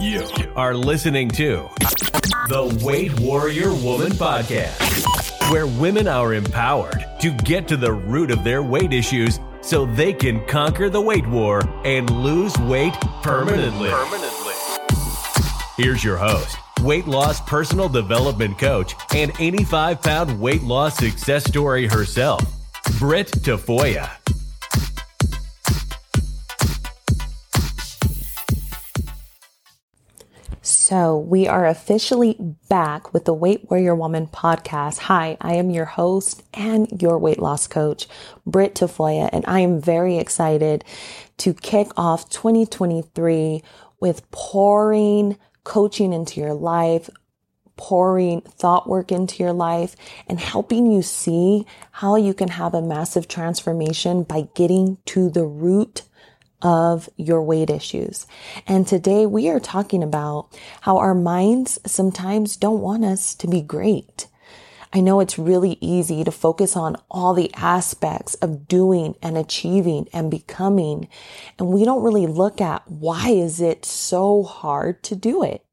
You are listening to the Weight Warrior Woman Podcast, where women are empowered to get to the root of their weight issues so they can conquer the weight war and lose weight permanently. Permanently. Here's your host, weight loss personal development coach, and 85 pound weight loss success story herself, Britt Tafoya. So, we are officially back with the Weight Warrior Woman podcast. Hi, I am your host and your weight loss coach, Britt Tafoya, and I am very excited to kick off 2023 with pouring coaching into your life, pouring thought work into your life, and helping you see how you can have a massive transformation by getting to the root of your weight issues. And today we are talking about how our minds sometimes don't want us to be great. I know it's really easy to focus on all the aspects of doing and achieving and becoming. And we don't really look at why is it so hard to do it?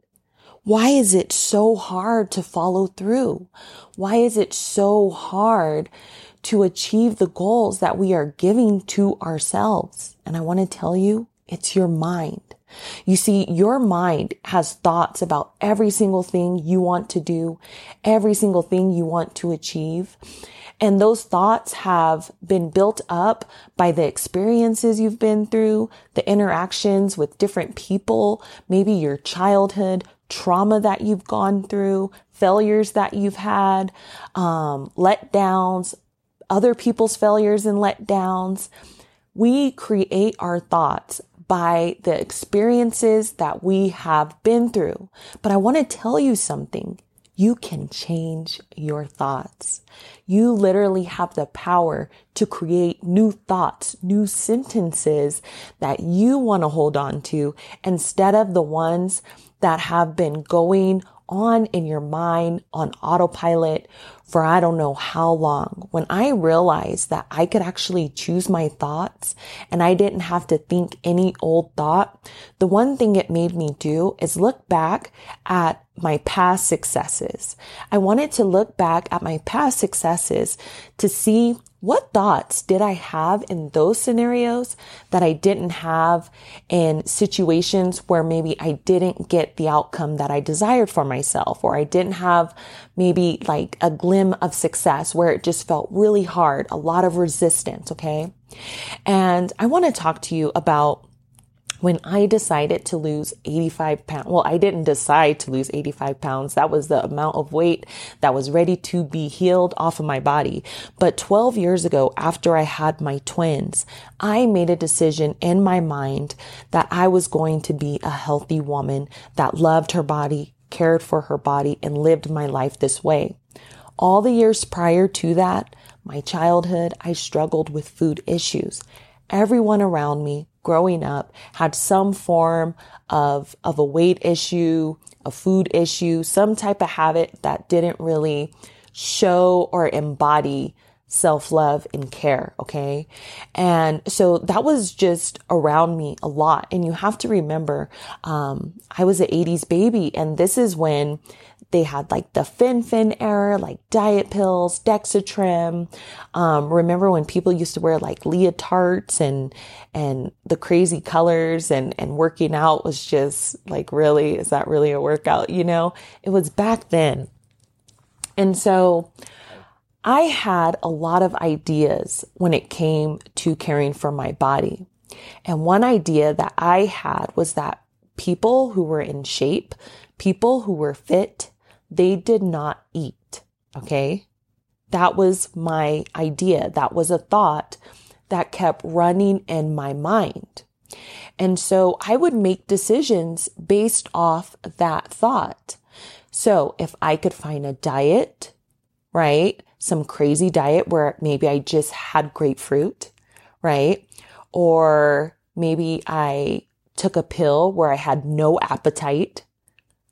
Why is it so hard to follow through? Why is it so hard to achieve the goals that we are giving to ourselves. And I want to tell you, it's your mind. You see, your mind has thoughts about every single thing you want to do, every single thing you want to achieve. And those thoughts have been built up by the experiences you've been through, the interactions with different people, maybe your childhood, trauma that you've gone through, failures that you've had, um, letdowns, other people's failures and letdowns. We create our thoughts by the experiences that we have been through. But I want to tell you something. You can change your thoughts. You literally have the power to create new thoughts, new sentences that you want to hold on to instead of the ones that have been going on in your mind on autopilot for I don't know how long. When I realized that I could actually choose my thoughts and I didn't have to think any old thought, the one thing it made me do is look back at my past successes. I wanted to look back at my past successes to see what thoughts did I have in those scenarios that I didn't have in situations where maybe I didn't get the outcome that I desired for myself, or I didn't have maybe like a glim of success where it just felt really hard, a lot of resistance. Okay. And I want to talk to you about when I decided to lose 85 pounds, well, I didn't decide to lose 85 pounds. That was the amount of weight that was ready to be healed off of my body. But 12 years ago, after I had my twins, I made a decision in my mind that I was going to be a healthy woman that loved her body, cared for her body, and lived my life this way. All the years prior to that, my childhood, I struggled with food issues. Everyone around me growing up had some form of, of a weight issue, a food issue, some type of habit that didn't really show or embody self love and care. Okay. And so that was just around me a lot. And you have to remember, um, I was an 80s baby and this is when they had like the fen-phen era, like diet pills, Dexatrim. Um, remember when people used to wear like leotards and, and the crazy colors and, and working out was just like, really, is that really a workout? You know, it was back then. And so I had a lot of ideas when it came to caring for my body. And one idea that I had was that people who were in shape, people who were fit, they did not eat. Okay. That was my idea. That was a thought that kept running in my mind. And so I would make decisions based off that thought. So if I could find a diet, right? Some crazy diet where maybe I just had grapefruit, right? Or maybe I took a pill where I had no appetite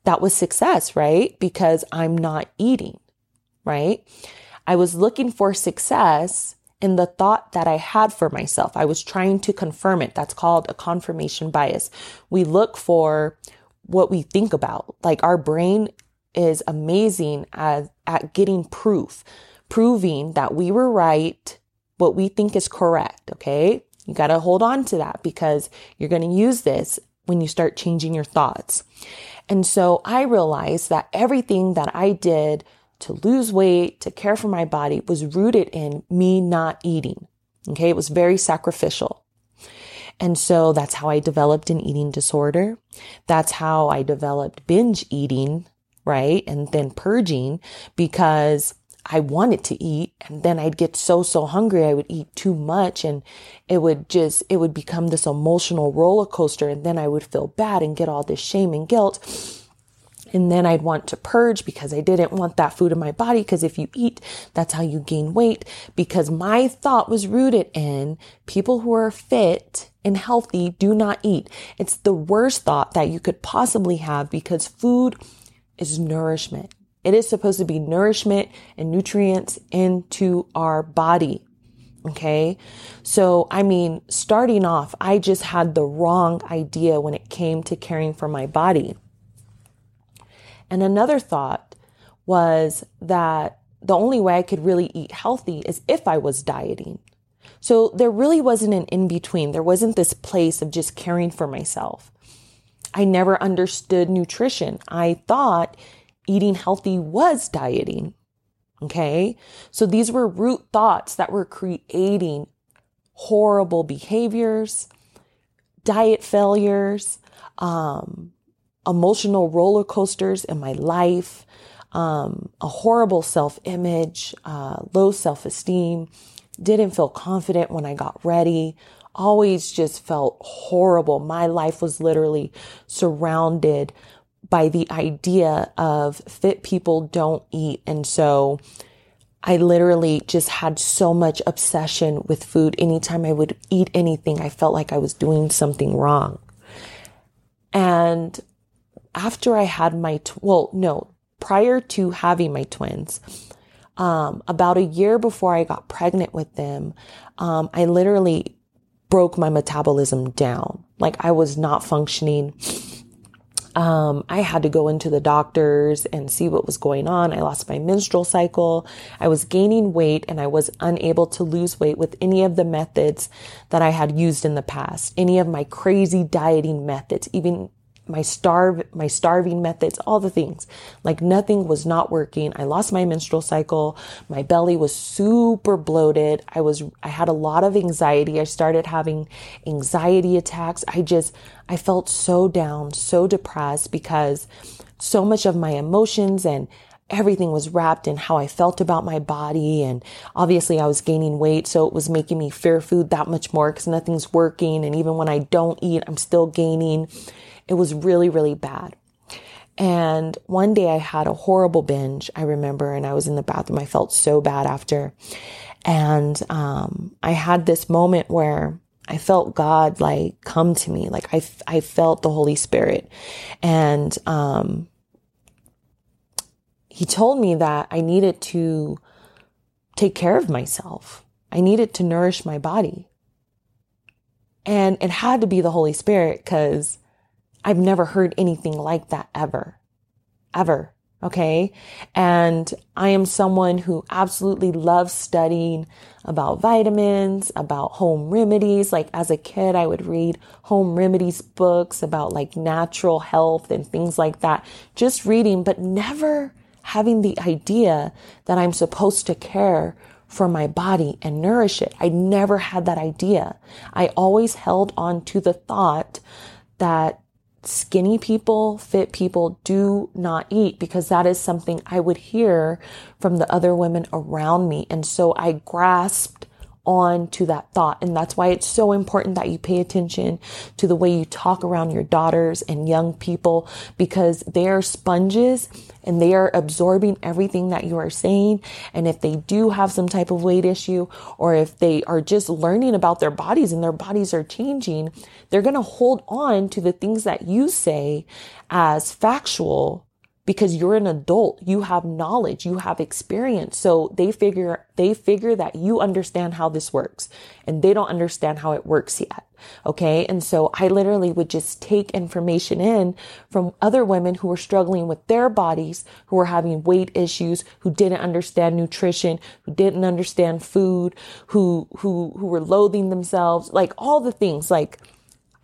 that was success, right? Because I'm not eating, right? I was looking for success in the thought that I had for myself. I was trying to confirm it. That's called a confirmation bias. We look for what we think about. Like our brain is amazing at, at getting proof, proving that we were right, what we think is correct. Okay. You got to hold on to that because you're going to use this when you start changing your thoughts. And so I realized that everything that I did to lose weight, to care for my body was rooted in me not eating. Okay. It was very sacrificial. And so that's how I developed an eating disorder. That's how I developed binge eating, right? And then purging because I wanted to eat and then I'd get so, so hungry. I would eat too much and it would just, it would become this emotional roller coaster. And then I would feel bad and get all this shame and guilt. And then I'd want to purge because I didn't want that food in my body. Because if you eat, that's how you gain weight. Because my thought was rooted in people who are fit and healthy do not eat. It's the worst thought that you could possibly have because food is nourishment. It is supposed to be nourishment and nutrients into our body. Okay. So, I mean, starting off, I just had the wrong idea when it came to caring for my body. And another thought was that the only way I could really eat healthy is if I was dieting. So there really wasn't an in between. There wasn't this place of just caring for myself. I never understood nutrition. I thought eating healthy was dieting. Okay. So these were root thoughts that were creating horrible behaviors, diet failures, um, emotional roller coasters in my life, um, a horrible self image, uh, low self esteem, didn't feel confident when I got ready, always just felt horrible. My life was literally surrounded by the idea of fit people don't eat. And so I literally just had so much obsession with food. Anytime I would eat anything, I felt like I was doing something wrong. And after I had my, tw- well, no, prior to having my twins, um, about a year before I got pregnant with them, um, I literally broke my metabolism down. Like I was not functioning. Um, I had to go into the doctors and see what was going on. I lost my menstrual cycle. I was gaining weight and I was unable to lose weight with any of the methods that I had used in the past, any of my crazy dieting methods, even my starve, my starving methods, all the things. Like nothing was not working. I lost my menstrual cycle. My belly was super bloated. I was, I had a lot of anxiety. I started having anxiety attacks. I just, I felt so down, so depressed because so much of my emotions and everything was wrapped in how I felt about my body. And obviously I was gaining weight. So it was making me fear food that much more because nothing's working. And even when I don't eat, I'm still gaining. It was really, really bad. And one day I had a horrible binge, I remember, and I was in the bathroom. I felt so bad after. And um, I had this moment where I felt God like come to me. Like I, I felt the Holy Spirit. And um, He told me that I needed to take care of myself. I needed to nourish my body. And it had to be the Holy Spirit because I've never heard anything like that ever, ever. Okay. And I am someone who absolutely loves studying about vitamins, about home remedies. Like as a kid, I would read home remedies books about like natural health and things like that. Just reading, but never having the idea that I'm supposed to care for my body and nourish it. I never had that idea. I always held on to the thought that skinny people, fit people do not eat because that is something I would hear from the other women around me. And so I grasped on to that thought. And that's why it's so important that you pay attention to the way you talk around your daughters and young people because they are sponges and they are absorbing everything that you are saying. And if they do have some type of weight issue or if they are just learning about their bodies and their bodies are changing, they're going to hold on to the things that you say as factual because you're an adult. You have knowledge, you have experience. So they figure, they figure that you understand how this works and they don't understand how it works yet. Okay. And so I literally would just take information in from other women who were struggling with their bodies, who were having weight issues, who didn't understand nutrition, who didn't understand food, who, who, who were loathing themselves, like all the things. Like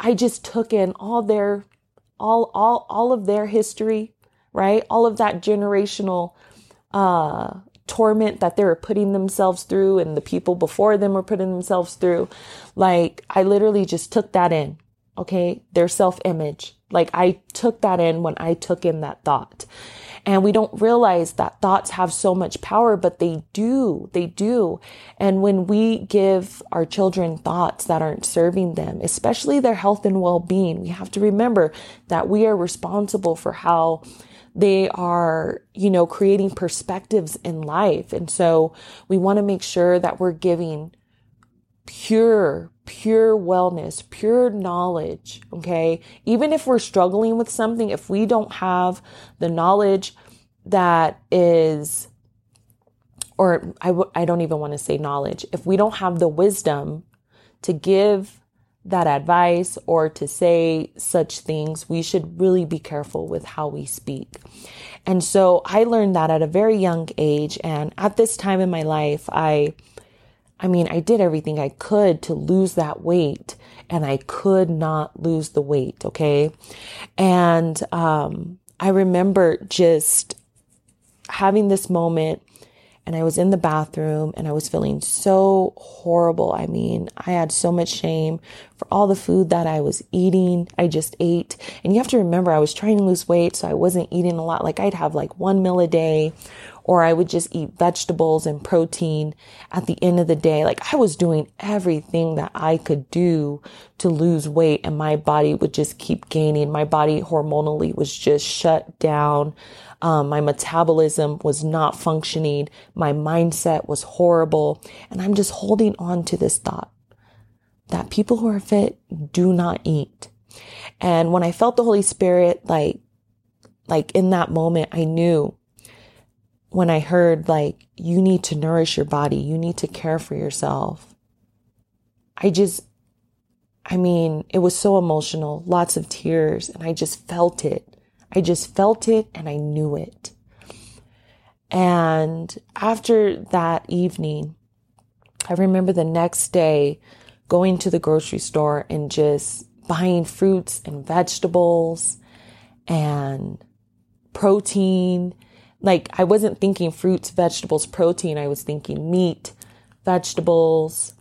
I just took in all their, all, all, all of their history, right? All of that generational uh, torment that they were putting themselves through and the people before them were putting themselves through. Like, I literally just took that in, okay? Their self image. Like, I took that in when I took in that thought. And we don't realize that thoughts have so much power, but they do. They do. And when we give our children thoughts that aren't serving them, especially their health and well being, we have to remember that we are responsible for how they are, you know, creating perspectives in life. And so we want to make sure that we're giving pure, pure wellness, pure knowledge. Okay. Even if we're struggling with something, if we don't have the knowledge that is, or I w- I don't even want to say knowledge, if we don't have the wisdom to give that advice or to say such things, we should really be careful with how we speak. And so I learned that at a very young age. And at this time in my life, I, I mean, I did everything I could to lose that weight and I could not lose the weight. Okay. And, um, I remember just having this moment and I was in the bathroom and I was feeling so horrible. I mean, I had so much shame for all the food that I was eating. I just ate. And you have to remember, I was trying to lose weight, so I wasn't eating a lot. Like I'd have like one meal a day, or I would just eat vegetables and protein at the end of the day. Like I was doing everything that I could do to lose weight and my body would just keep gaining. My body hormonally was just shut down. Um, my metabolism was not functioning. My mindset was horrible. And I'm just holding on to this thought that people who are fit do not eat. And when I felt the Holy Spirit, like, like in that moment, I knew when I heard like, you need to nourish your body. You need to care for yourself. I just, I mean, it was so emotional, lots of tears, and I just felt it. I just felt it and I knew it. And after that evening, I remember the next day going to the grocery store and just buying fruits and vegetables and protein. Like I wasn't thinking fruits, vegetables, protein. I was thinking meat, vegetables,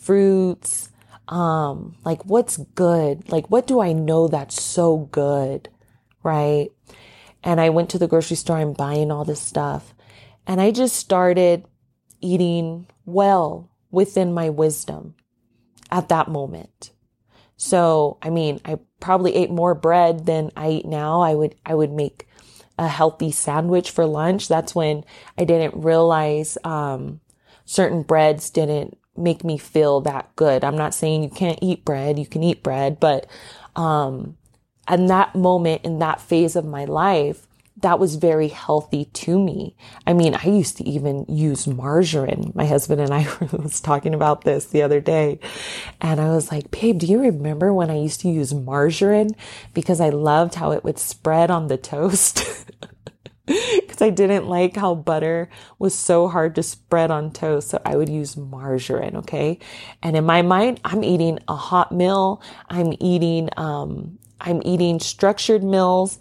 fruits. Um, like what's good? Like what do I know that's so good? right? And I went to the grocery store and buying all this stuff. And I just started eating well within my wisdom at that moment. So, I mean, I probably ate more bread than I eat now. I would, I would make a healthy sandwich for lunch. That's when I didn't realize, um, certain breads didn't make me feel that good. I'm not saying you can't eat bread. You can eat bread, but, um, and that moment in that phase of my life, that was very healthy to me. I mean, I used to even use margarine. My husband and I was talking about this the other day. And I was like, babe, do you remember when I used to use margarine? Because I loved how it would spread on the toast. Because I didn't like how butter was so hard to spread on toast. So I would use margarine. Okay. And in my mind, I'm eating a hot meal. I'm eating, um, I'm eating structured meals.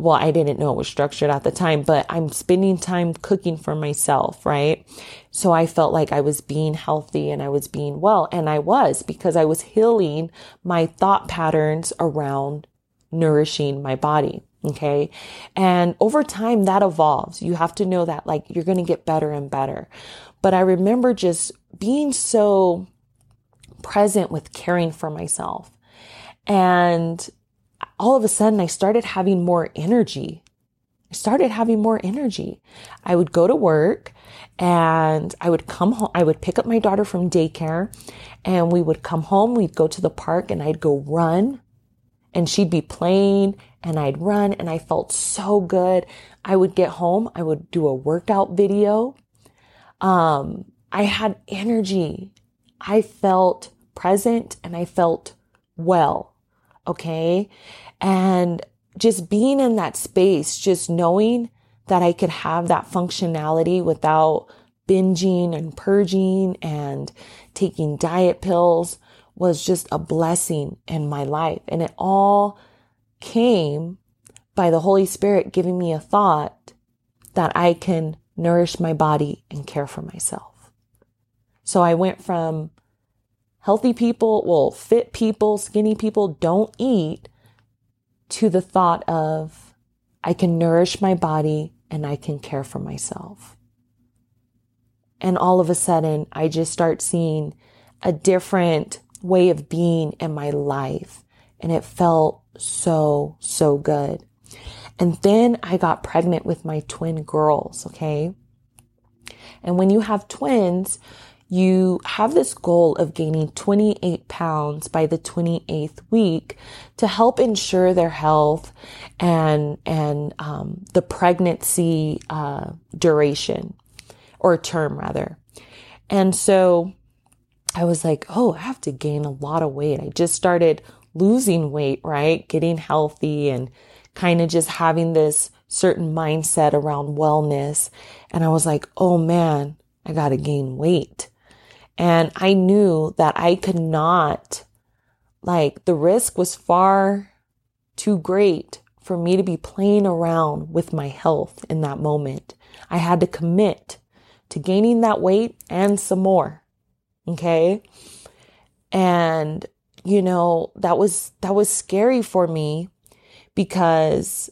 Well, I didn't know it was structured at the time, but I'm spending time cooking for myself, right? So I felt like I was being healthy and I was being well. And I was because I was healing my thought patterns around nourishing my body. Okay. And over time that evolves. You have to know that like you're going to get better and better. But I remember just being so present with caring for myself. And all of a sudden I started having more energy. I started having more energy. I would go to work and I would come home. I would pick up my daughter from daycare and we would come home. We'd go to the park and I'd go run and she'd be playing and I'd run and I felt so good. I would get home, I would do a workout video. Um, I had energy. I felt present and I felt well. Okay. And just being in that space, just knowing that I could have that functionality without binging and purging and taking diet pills was just a blessing in my life. And it all came by the Holy Spirit giving me a thought that I can nourish my body and care for myself. So I went from healthy people, well, fit people, skinny people don't eat to the thought of I can nourish my body and I can care for myself. And all of a sudden, I just start seeing a different way of being in my life. And it felt so, so good. And then I got pregnant with my twin girls. Okay. And when you have twins, you have this goal of gaining 28 pounds by the 28th week to help ensure their health and and um, the pregnancy uh, duration or term rather. And so I was like, oh, I have to gain a lot of weight. I just started losing weight, right? Getting healthy and kind of just having this certain mindset around wellness. And I was like, oh man, I got to gain weight. And I knew that I could not, like, the risk was far too great for me to be playing around with my health in that moment. I had to commit to gaining that weight and some more. Okay. And, you know, that was, that was scary for me because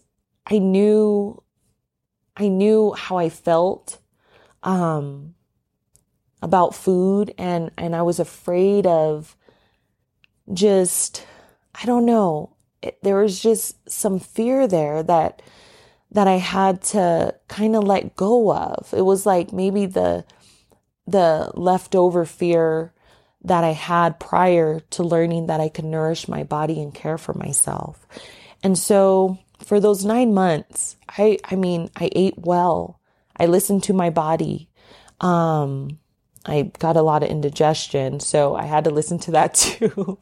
I knew, I knew how I felt. Um, about food and, and I was afraid of just, I don't know, it, there was just some fear there that, that I had to kind of let go of. It was like maybe the, the leftover fear that I had prior to learning that I could nourish my body and care for myself. And so for those nine months, I, I mean, I ate well. I listened to my body. Um, I got a lot of indigestion, so I had to listen to that too.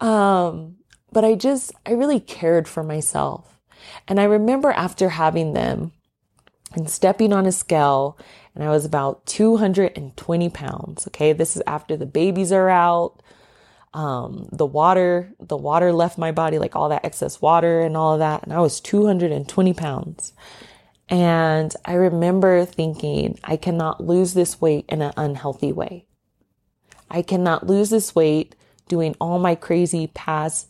um, but I just, I really cared for myself. And I remember after having them and stepping on a scale, and I was about 220 pounds. Okay. This is after the babies are out. Um, the water, the water left my body, like all that excess water and all of that. And I was 220 pounds. And I remember thinking, I cannot lose this weight in an unhealthy way. I cannot lose this weight doing all my crazy past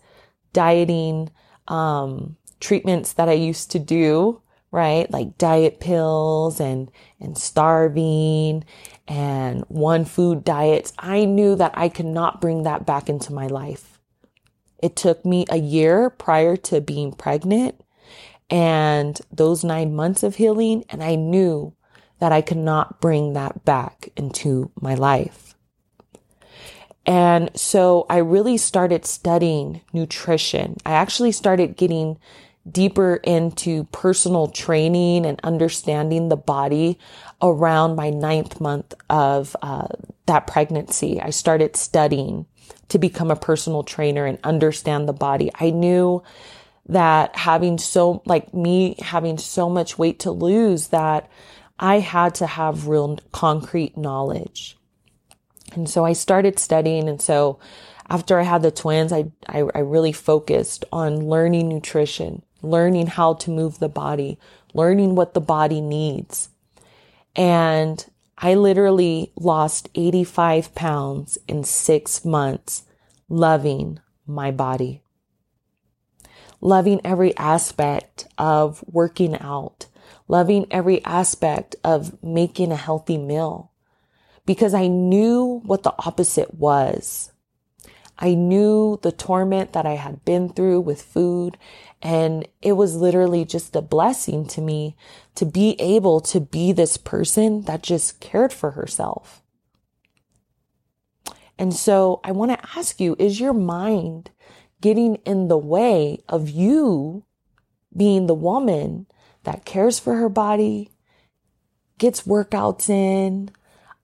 dieting um, treatments that I used to do, right? Like diet pills and and starving and one food diets. I knew that I could not bring that back into my life. It took me a year prior to being pregnant and those nine months of healing. And I knew that I could not bring that back into my life. And so I really started studying nutrition. I actually started getting deeper into personal training and understanding the body around my ninth month of uh, that pregnancy. I started studying to become a personal trainer and understand the body. I knew that having so, like me having so much weight to lose that I had to have real concrete knowledge. And so I started studying. And so after I had the twins, I, I, I really focused on learning nutrition, learning how to move the body, learning what the body needs. And I literally lost 85 pounds in six months loving my body loving every aspect of working out, loving every aspect of making a healthy meal because I knew what the opposite was. I knew the torment that I had been through with food and it was literally just a blessing to me to be able to be this person that just cared for herself. And so I want to ask you, is your mind getting in the way of you being the woman that cares for her body, gets workouts in,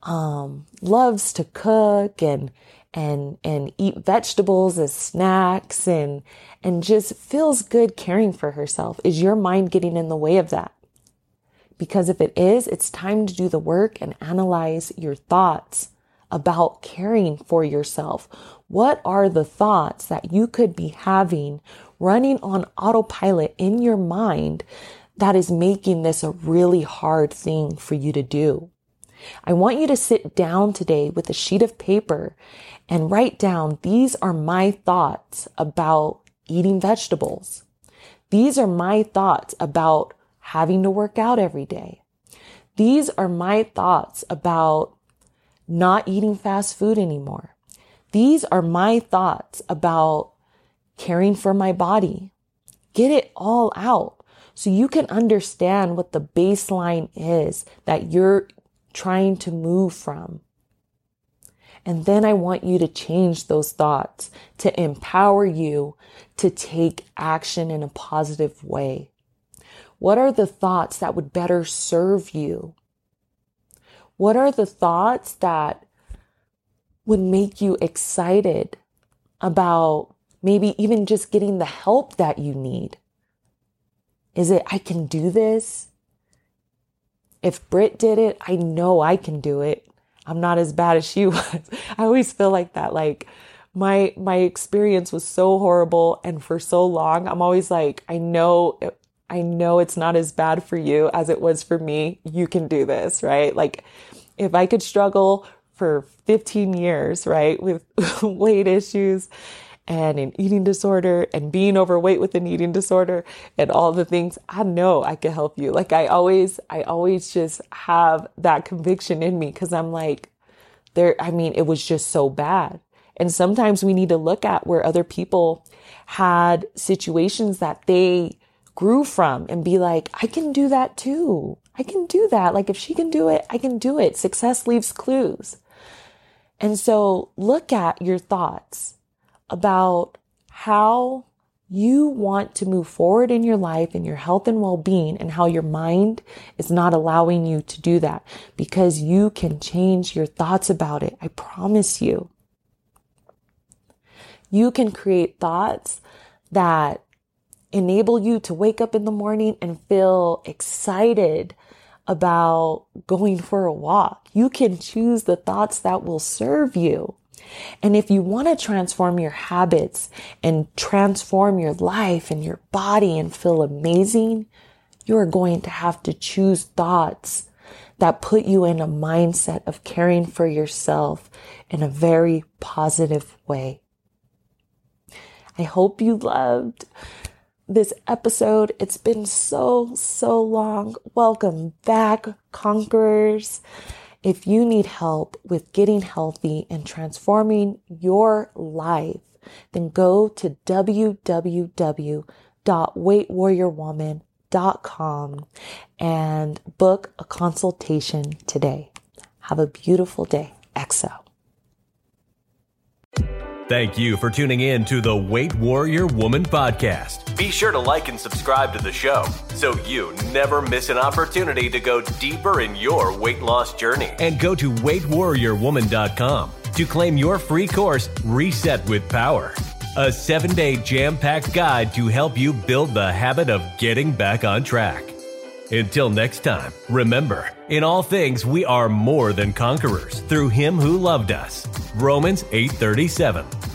um, loves to cook and and and eat vegetables as snacks and and just feels good caring for herself. Is your mind getting in the way of that? Because if it is, it's time to do the work and analyze your thoughts about caring for yourself. What are the thoughts that you could be having running on autopilot in your mind that is making this a really hard thing for you to do? I want you to sit down today with a sheet of paper and write down, these are my thoughts about eating vegetables. These are my thoughts about having to work out every day. These are my thoughts about not eating fast food anymore. These are my thoughts about caring for my body. Get it all out so you can understand what the baseline is that you're trying to move from. And then I want you to change those thoughts to empower you to take action in a positive way. What are the thoughts that would better serve you? What are the thoughts that would make you excited about maybe even just getting the help that you need? Is it, I can do this? If Britt did it, I know I can do it. I'm not as bad as she was. I always feel like that. Like my, my experience was so horrible and for so long, I'm always like, I know, I know it's not as bad for you as it was for me. You can do this, right? Like if I could struggle for 15 years, right, with weight issues and an eating disorder and being overweight with an eating disorder and all the things, I know I can help you. Like I always, I always just have that conviction in me because I'm like, there, I mean, it was just so bad. And sometimes we need to look at where other people had situations that they grew from and be like, I can do that too. I can do that. Like if she can do it, I can do it. Success leaves clues. And so look at your thoughts about how you want to move forward in your life and your health and well-being and how your mind is not allowing you to do that because you can change your thoughts about it. I promise you. You can create thoughts that enable you to wake up in the morning and feel excited about going for a walk. You can choose the thoughts that will serve you. And if you want to transform your habits and transform your life and your body and feel amazing, you are going to have to choose thoughts that put you in a mindset of caring for yourself in a very positive way. I hope you loved this episode. It's been so, so long. Welcome back, conquerors. If you need help with getting healthy and transforming your life, then go to www.weightwarriorwoman.com and book a consultation today. Have a beautiful day. XO. Thank you for tuning in to the Weight Warrior Woman podcast. Be sure to like and subscribe to the show so you never miss an opportunity to go deeper in your weight loss journey. And go to weightwarriorwoman.com to claim your free course, Reset with Power, a seven day jam packed guide to help you build the habit of getting back on track. Until next time, remember, in all things we are more than conquerors through him who loved us. Romans 8:37.